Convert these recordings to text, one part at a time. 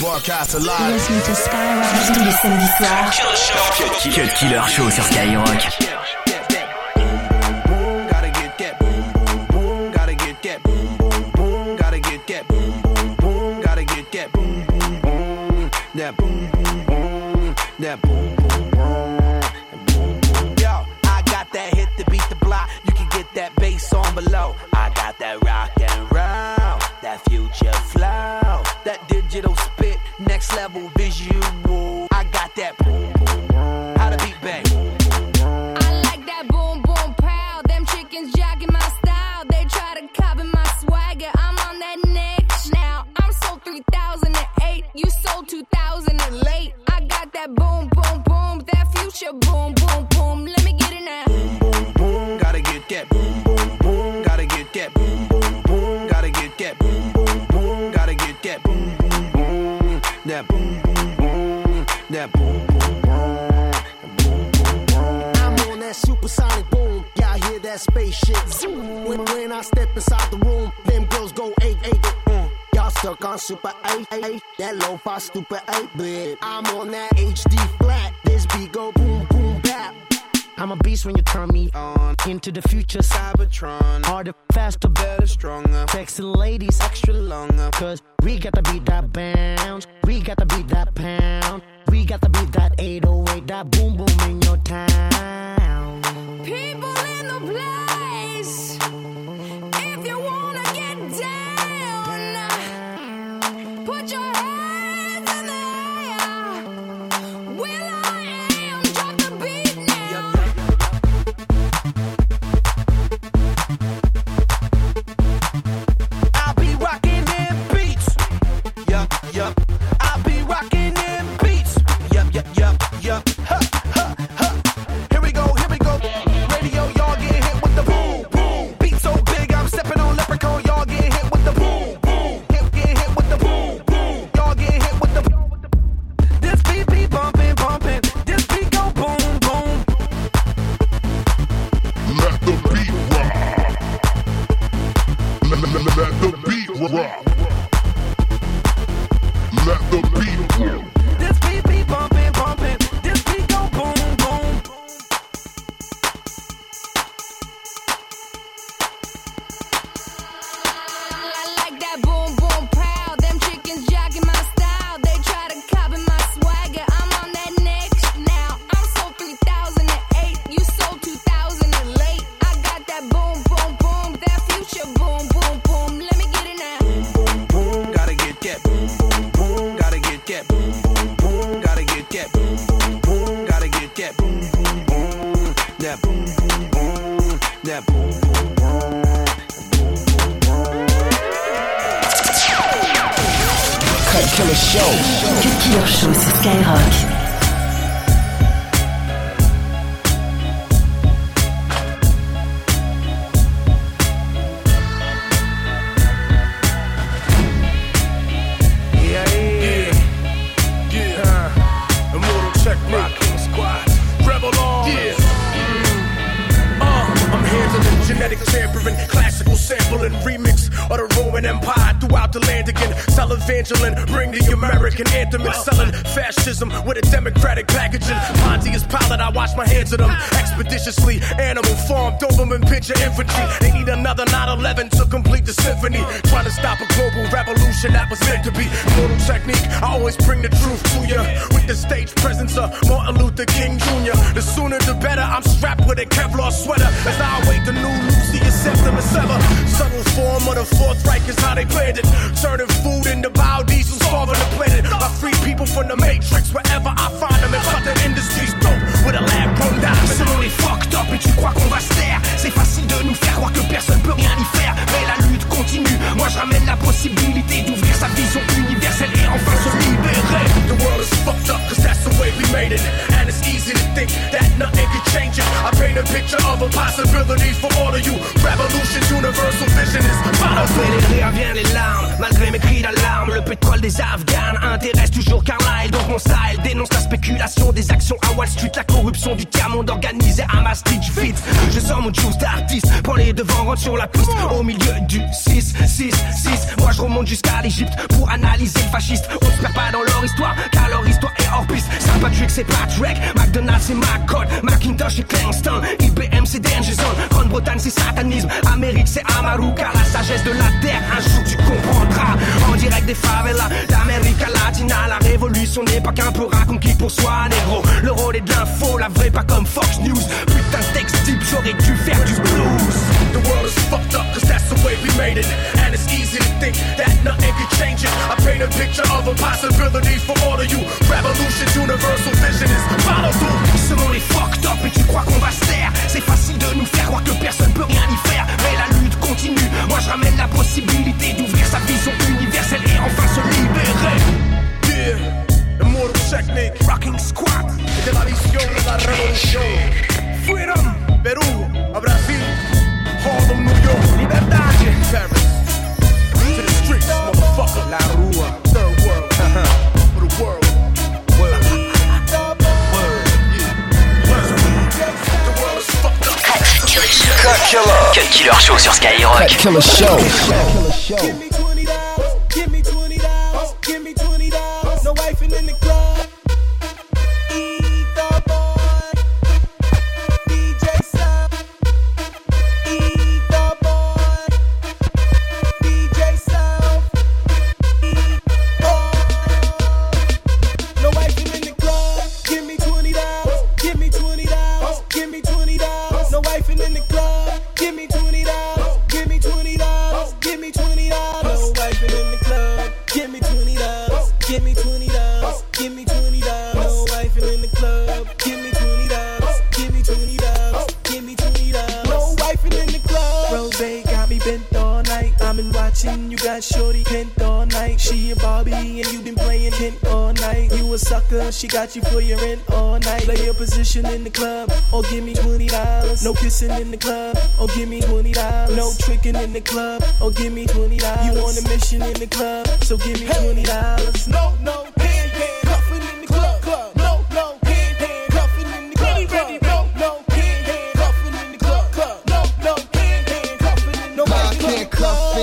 Broadcast alive. Listen to Skyrock tous les samedis soirs. Cut Killer Show sur Skyrock. That boom, boom, boom, that boom, boom, boom, boom, boom. Yo, I got that hit to beat the block. You can get that bass on below. I got that rock and roll, that future flow, that digital spit, next level visual. I got that boom, boom. How to beat bang. I like that boom boom pow. Them chickens jacking my style. They try to copy my swagger. I'm on that next now. I'm sold 3008. You sold 2000 and late. I got that boom boom. Super eight eight. That lo-fi stupid eight bit. I'm on that HD flat. This beat go boom boom bap. I'm a beast when you turn me on. Into the future, Cybertron. harder, faster, better, Stronger. sexy ladies, Extra longer. Cause we got to beat that bounce. We got to beat that pound. We got to beat that 808, that boom boom in your town. Bring the American anthem and selling fascism with a democratic packaging. Pontius Pilate, I wash my hands of them expeditiously. Animal farm, Doberman pinscher infantry. They need another 9/11 to complete the symphony. Trying to stop a global revolution that was meant to be. Immortal Technique, I always bring the truth to you. With the stage presence of Martin Luther King Jr. The sooner the better. I'm strapped with a Kevlar sweater as I await the new Lucy and September sever. Subtle form of the Fourth Reich is how they planned it. Turning food into biodiesel, starving the planet. Sur la piste, au milieu du 6, 6, 6. Moi je remonte jusqu'à l'Egypte pour analyser le fasciste. On se perd pas dans leur histoire, car leur histoire est hors piste. Saint Patrick c'est Patrick, McDonald's c'est McCord, Macintosh c'est Kingston, IBM c'est Danger Grande-Bretagne c'est satanisme, Amérique c'est Amaru, car la sagesse de la terre, un jour tu comprendras. En direct des favelas d'Amérique Latina, la révolution n'est pas qu'un peu conquis pour soi, négro. Le rôle est de l'info, la vraie pas comme Fox News. Putain texte type, j'aurais dû faire du blues. Fucked up cause that's the way we made it. And it's easy to think that nothing could change it. I paint a picture of a possibility for all of you. Revolution's universal vision is follow through. Ce monde est fucked up et tu crois qu'on va se taire? C'est facile de nous faire croire que personne peut rien y faire Mais la lutte continue Moi je ramène la possibilité d'ouvrir sa vision universelle et enfin se libérer Yeah, Immortal Technique. Rocking Squad De la visión de la revolución. Freedom Perú, a Brasil, Harlem, New York. Libertad Paris. To the streets, motherfucker. La Rua. Third world. For the world. Word. Word. Yeah. Word. The world is fucked up. Cut Killer Show sur Skyrock. Killer Show. Rose got me bent all night. I've been watching you got shorty pent all night. She a Barbie and you been playing Kent all night. You a sucker, she got you for your rent all night. Play your position in the club or give me twenty dollars. No kissing in the club or give me twenty dollars. No tricking in the club or give me twenty dollars. You on a mission in the club, so give me twenty dollars. No, no,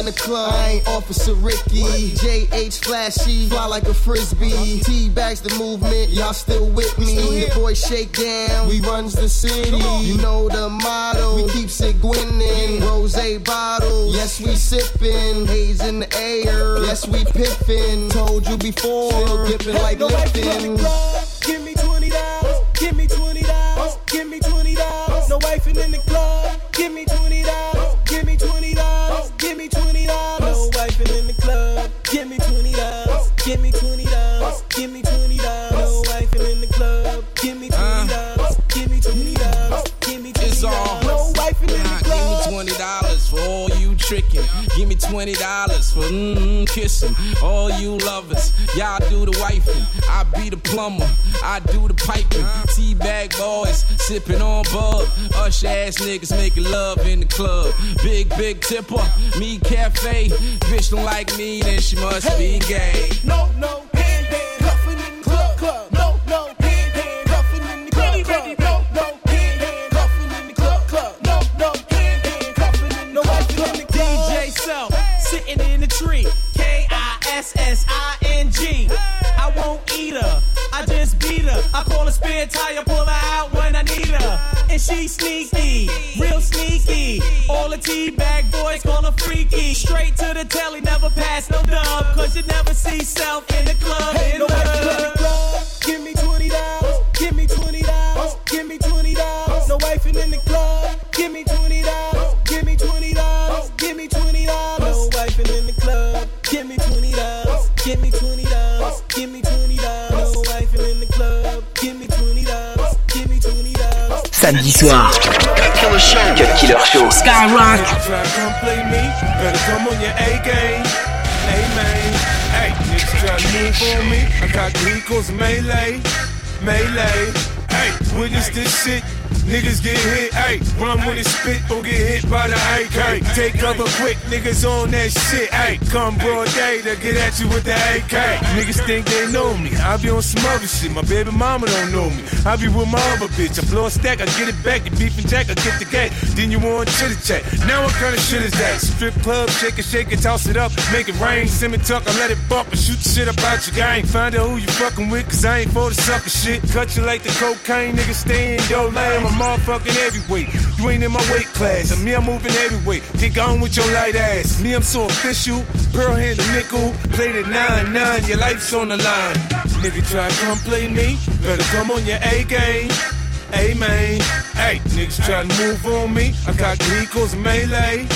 in the club. I ain't Officer Ricky. JH flashy, fly like a frisbee. T bags the movement, y'all still with me. The boy shake down, we runs the city. You know the motto, we keeps it gwinning. Rose bottle, yes we sippin'. Haze in the air, yes we piffin'. Told you before, dipping like No twenty dollars for mm, kissing. All you lovers, y'all do the wifing. I be the plumber, I do the piping. Teabag boys sipping on bub. Ush ass niggas making love in the club. Big big tipper, me cafe. Bitch don't like me, then she must be gay. No, no, sitting in the tree. K I S S I N G. I won't eat her, I just beat her. I call her spare tire, pull her out when I need her. And she sneaky, real sneaky. All the T-bag boys call her freaky. Straight to the telly, never pass no dub. Cause you never see Self in the club. Hey, Samedi soir. Cut Killer Show. Skyrock. Try to come play me, better come on your A game. Hey man, hey, niggas try to move on me. I got melee, melee. Hey, witness this shit, niggas get hit, ayy. Run when it spit or get hit by the AK. Take cover quick, niggas on that shit, ayy. Come broad day to get at you with the AK. Niggas think they know me, I be on some other shit. My baby mama don't know me. I be with my other bitch. I blow a stack, I get it back. You beef and jack, I get the cat. Then you want chitty chat. Now what kind of shit is that? Strip club, shake it, shake it, toss it up, make it rain. Send me tuck, I let it bump and shoot the shit about your gang. Find out who you fucking with, cause I ain't for the sucker shit. Cut you like the cocaine, nigga, stay in your lane. I'm motherfucking heavyweight. You ain't in my weight class. I'm moving heavyweight. Get on with your light ass. Me, I'm so official. Pearl hand the nickel. Played it 9-9, your life's on the line. Nigga try to come play me. Better come on your A game. Hey man, hey, niggas try to move on me. I got Nikos melee,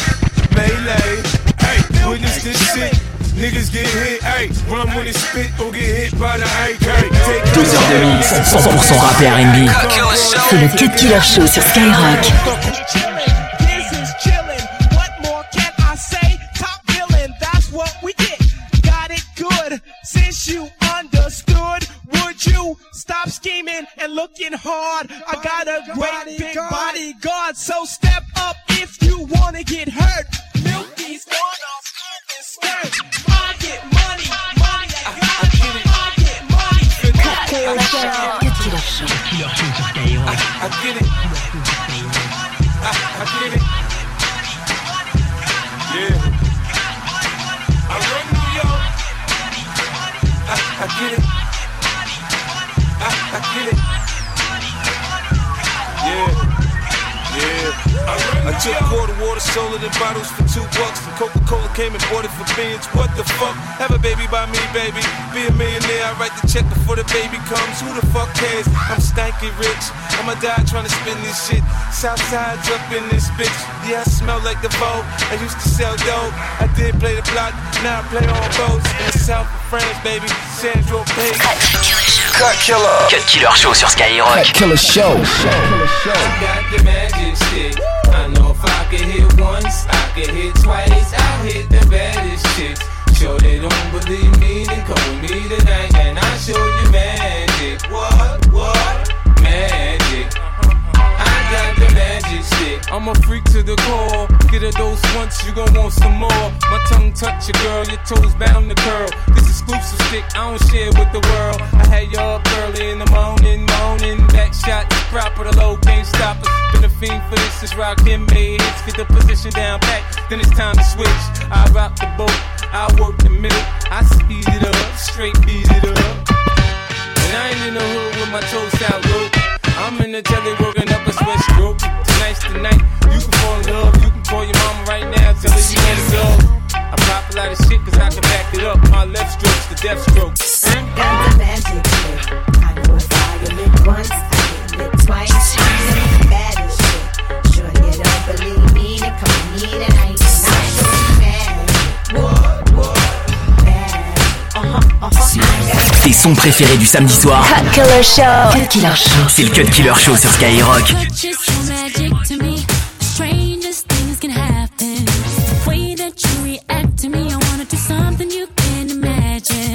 melee. Hey, witness this shit. Niggas get hit, hey, run when it spit or get hit by the AK. Take Deux heures de mix, 100% rap et R&B. C'est le Cut Killer Show sur Skyrock. And looking hard? I got a great big bodyguard, so step up if you wanna get hurt. Milky's gonna skirt. I get money, money, I got it. I get money. Cut Killer Show. I get it. I, I get it. Yeah. I run New York. I, I get it. I, get it. Yeah. Yeah. I took quarter water, sold it in bottles for two bucks. And Coca-Cola came and bought it for beans. What the fuck? Have a baby by me, baby. Be a millionaire. I write the check before the baby comes. Who the fuck cares? I'm stanky rich. I'ma die trying to spin this shit. Southside's up in this bitch. Yeah, I smell like the vote. I used to sell dope. I did play the block. Now I play on boats in the south of France, baby. Sandro Page. Cut Killer. Cut Killer Show sur Skyrock. Killer Show. got the magic stick. I know if I could hit once, I could hit twice. I'll hit the baddest chicks. Sure they don't believe me, then come with me tonight and I'll show you magic. What? What? Magic. Got the magic stick. I'm a freak to the core. Get a dose once, you gon' want some more. My tongue touch your girl, your toes bound to curl. This exclusive stick, I don't share with the world. I had you up early in the morning, moaning. Back shot, proper, the low can't stop us. Been a fiend for this, this rock him made hits. Get the position down back, then it's time to switch. I rock the boat, I work the middle. I speed it up, straight beat it up. And I ain't in the hood with my toes out low. I'm in the telly working up sweat. Tonight's the night. You can fall in love. You can call your mama right now. Tell her you let it go. I pop a lot of shit cause I can back it up. My left stroke's the death stroke. I got the magic. I know if I get lit once, I get lit twice. Tes sons préférés du samedi soir. Cut Killer Show. Cut Killer Show. C'est le Cut Killer Show sur Skyrock. Touch is so magic to me. Strangest things can happen. The way that you react to me, I wanna do something you can't imagine.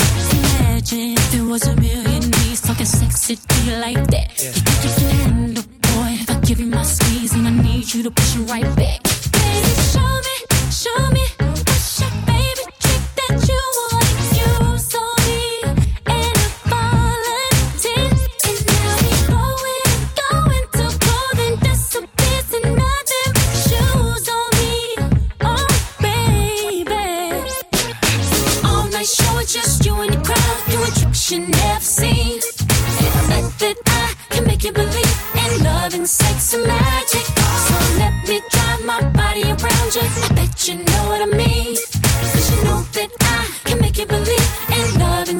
Imagine if there was a million ways talking sexy to you like that. You think you can handle, boy? If I give you my squeeze and I need you to push it right back.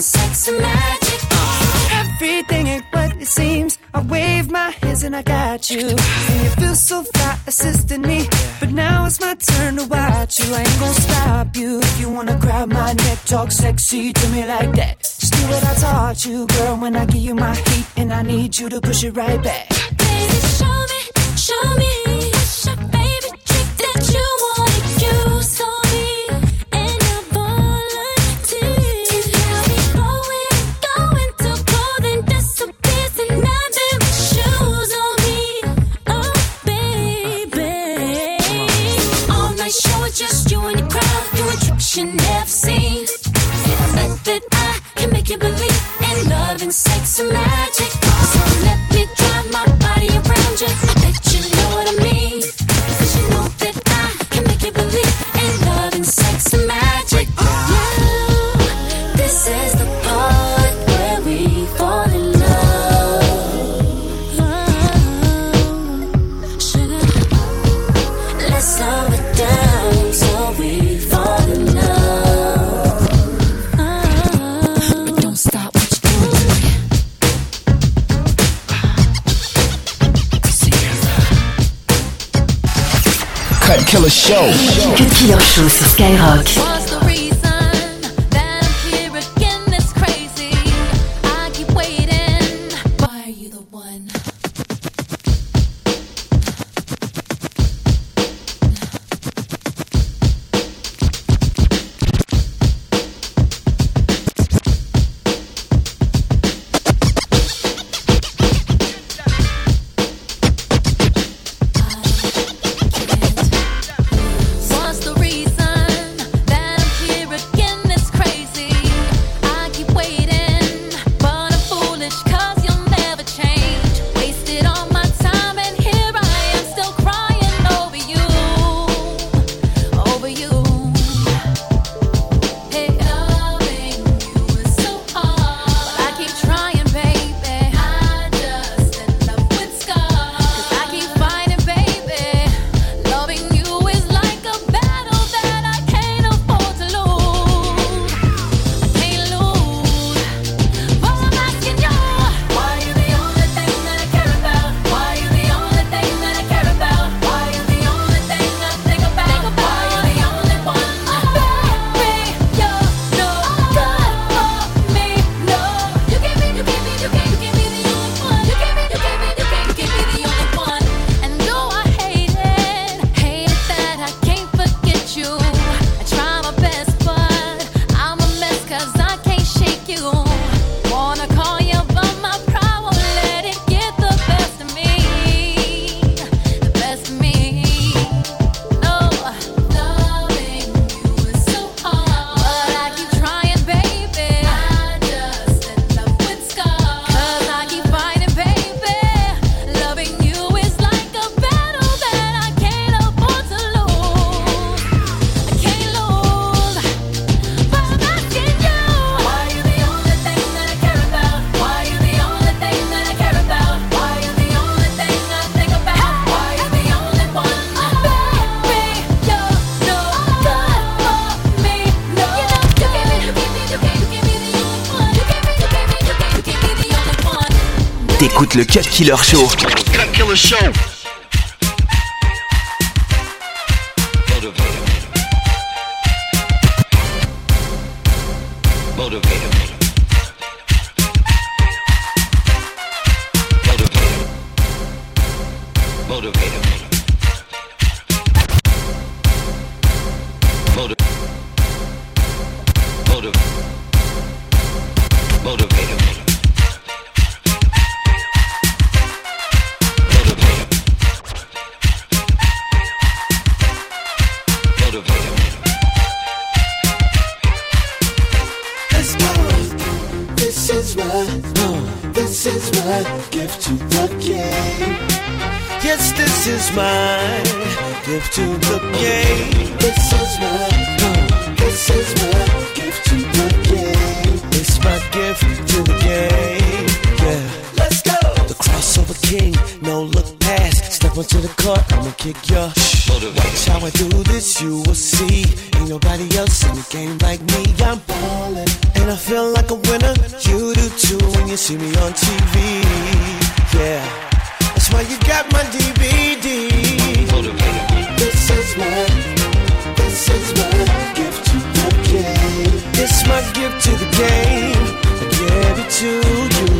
Sex and magic. Everything ain't what it seems. I wave my hands and I got you. And you feel so fly assisting me. But now it's my turn to watch you. I ain't gonna stop you. If you wanna grab my neck, talk sexy to me like that. Just do what I taught you, girl. When I give you my heat, and I need you to push it right back. Baby, show me, show me. you believe in love and sex and magic. So let me drive my body around you. Show. Le Killer Show sur Skyrock. écoutes le Cut Killer Show. Cut Killer Show. this is my gift to the game. Yes, this is my gift to the game. This is my, this is my gift to the game. It's my gift to the game. Yeah, let's go. The crossover king, no look Step onto the court, I'ma kick ya. Watch how I do this, you will see. Ain't nobody else in the game like me. I'm ballin', and I feel like a winner. You do too when you see me on TV. Yeah, that's why you got my DVD. This is my, this is my gift to the game. This my gift to the game. I give it to you.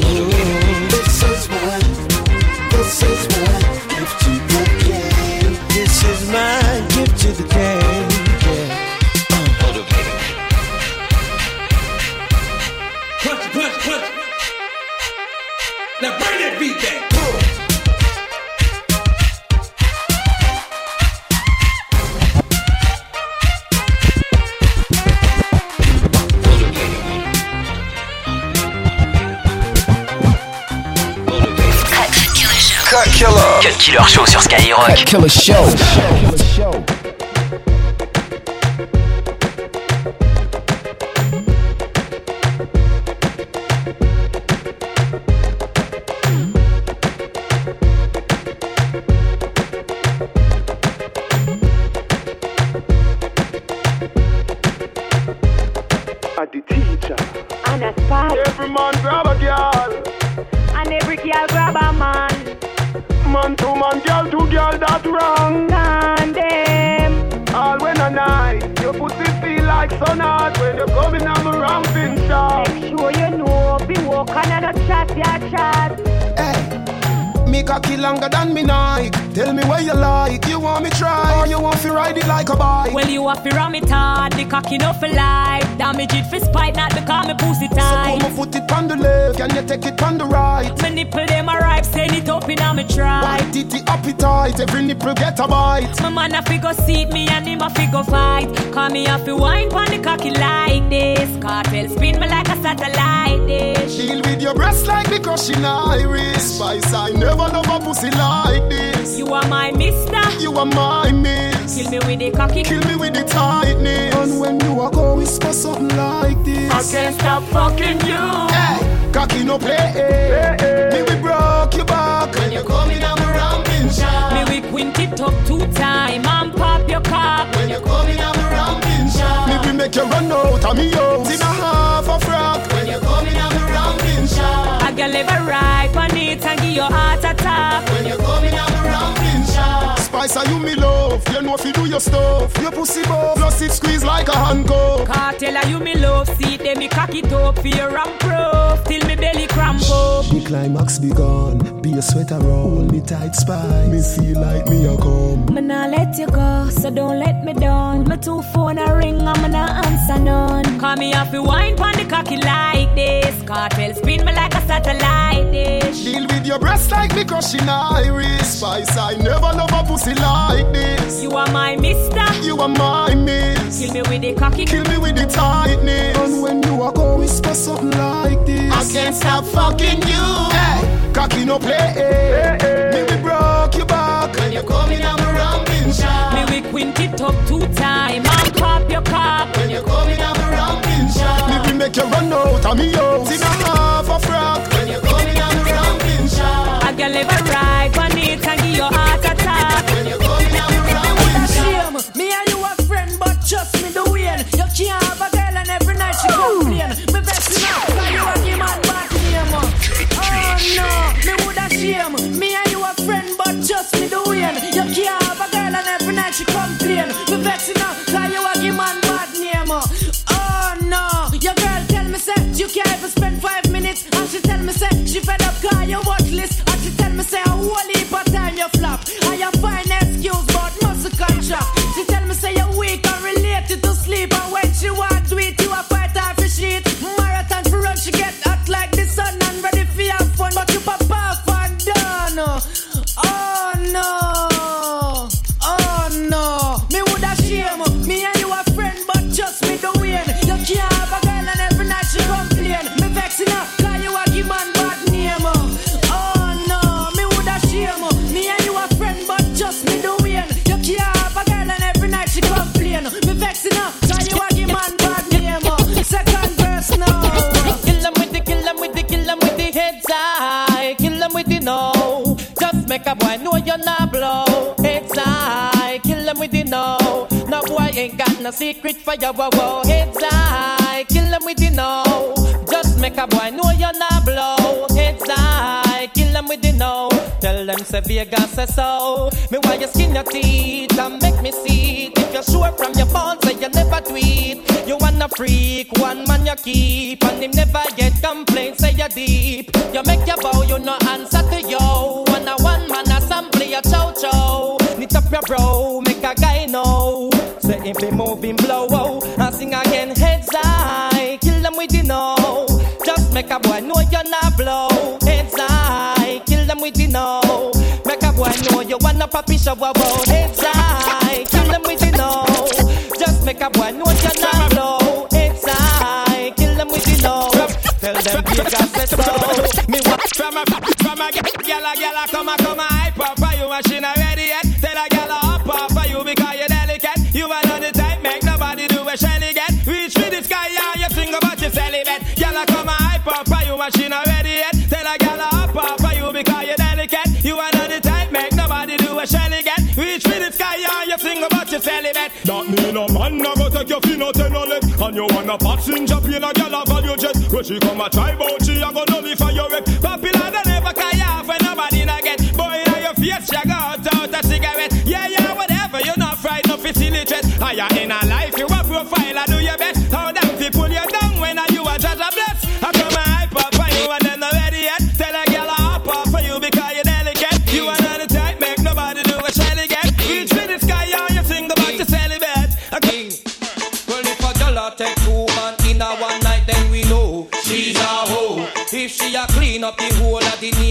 killer show. Killer show. Teacher. A spy. Every man grab a girl. man, two man, girl, two girl, that wrong. Condemn. All when I night, your pussy feel like sun hot when you're coming on the ramping shot. Make sure you know, be walking on a chat, yeah, chat. Hey, me cocky longer than me night. Tell me where you like, you want me try, or you want to ride it like a bike. Well, you have to ram it hard, the cocky no for life. Damage it for spite, not the car me pussy tight. So put it on the left, can you take it on the right? My nipple them a ripe, send it up in a me try. White titty appetite, every nipple get a bite. My man a fi go seat me and him a fi go fight. Call me a fi wine pon the cocky like this. Kartel spin me like a satellite dish. Deal with your breast like me crushing iris. Spice, I never love a pussy like this. You are my mister. You are my miss. Kill me with the cocky. Kill me with the tightness. And when you are go whisper something like this. I can't stop fucking you. Hey, cocky no play. Me we broke your back when you coming on my ramping shot. Me we quint it up two time and pop your cock. When you coming on my ramping shot. Me we make you run out of me house in a half a frock. When you coming on my ramping shot. I can live a right on it and give your heart attack. When you coming on my ramping shot. Spice are you me love, you know if you do your stuff. Your pussy bow, plus it squeeze like a handcuff. Kartel are you me love, see them me cock it up for your ramp proof till me belly cramp up. The climax be gone, be a sweater roll, hold me tight spice. Me feel like me a come. Me nah let you go, so don't let me down. My two phone a ring, I'm not answer none. Call me off the wine pon the cocky like this. Kartel spin me like a satellite dish. Deal with your breasts like me crushing iris. Spice, I never love a pussy like this. You are my mister. You are my miss. Kill me with the cocky. Kill me with the tightness. And when you are go whisper something like this. I can't stop fucking you. Hey, cocky no play. Me we broke your back. When you coming on my ramping shot. Me we quint it up two time and pop your cock. When you coming on my ramping shot. Me we make you run out of me house in a half a frock. When you coming on my ramping shot. I can live a right Make boy know you're not blow. It's high. Kill them with the no. No boy ain't got no secret for your wow wow. Heads high. Kill them with the no. Just make a boy know you're not blow. It's high. Kill them with the no. Tell them say Vegas say so. Me why you skin your teeth and make me see it. If you're sure from your bones say you never tweet. You wanna freak, one man you keep, and him never get complaints. Say you deep. You make your bow, you no answer to yo. Bro, make a guy know. Say if he moving blow, oh, and sing again heads high. Kill them with the know. Just make a boy know you're not blow. Heads high, kill them with the know. Make a boy know you wanna puppy show, wow, wow. Heads high, kill them with the know. Just make a boy know you're not blow. Heads high, kill them with the know. Tell them you got said so. Me want From a, from a gyal, gyal, come a, come a machine ready yet. Tell a gyal up up for you because you're delicate. You are not the type, make nobody do a shelly get. Reach for the sky, yeah, you sing about your celibate. That mean a man no go take your fin out and no leg And you want a passenger plane a gal a ValuJet When she come a try bout she a go nullify your wreck Popular than ever, cause you have nobody not get. Boy, now your face, you got out a cigarette. Yeah, yeah, whatever, you're not fried, no facility. Higher in a life, you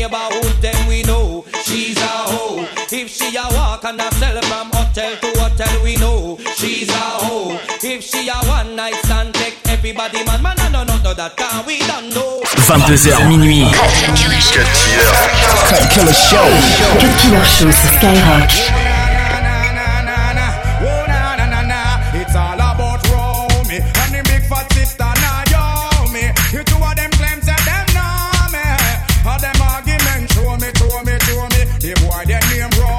neighborhood, then we know she's a hoe. If she a walk and a sell from hotel to hotel, we know she's a hoe. If she a one night stand, take everybody man, man, no, no, no, that can we don't know. 22h minuit. Cut Killer. Cut Killer Show. Cut Killer Show sur Skyrock. Boy them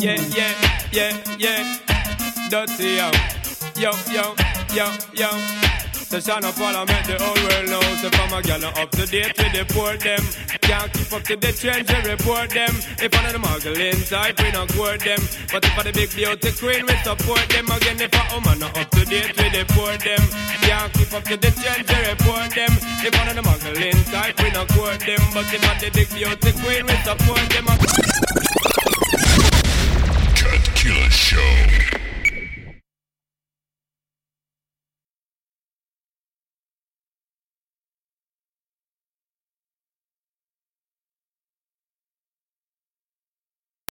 Yeah, yeah, yeah, yeah. Dirty yo, yo, yo, yo, yo. So shine up while I make the whole world knows. If I'm a gal up to date with the poor them. Can't keep up to the trend, you report them. If one of the muggle inside, we not court them. But if I the big beauty queen, we support them. Again, if a woman not up to date with the poor them. Can't keep up to the trend, you report them. If one of the muggle inside, we not court them. But if I the big beauty queen, we support them. Cut Killer Show.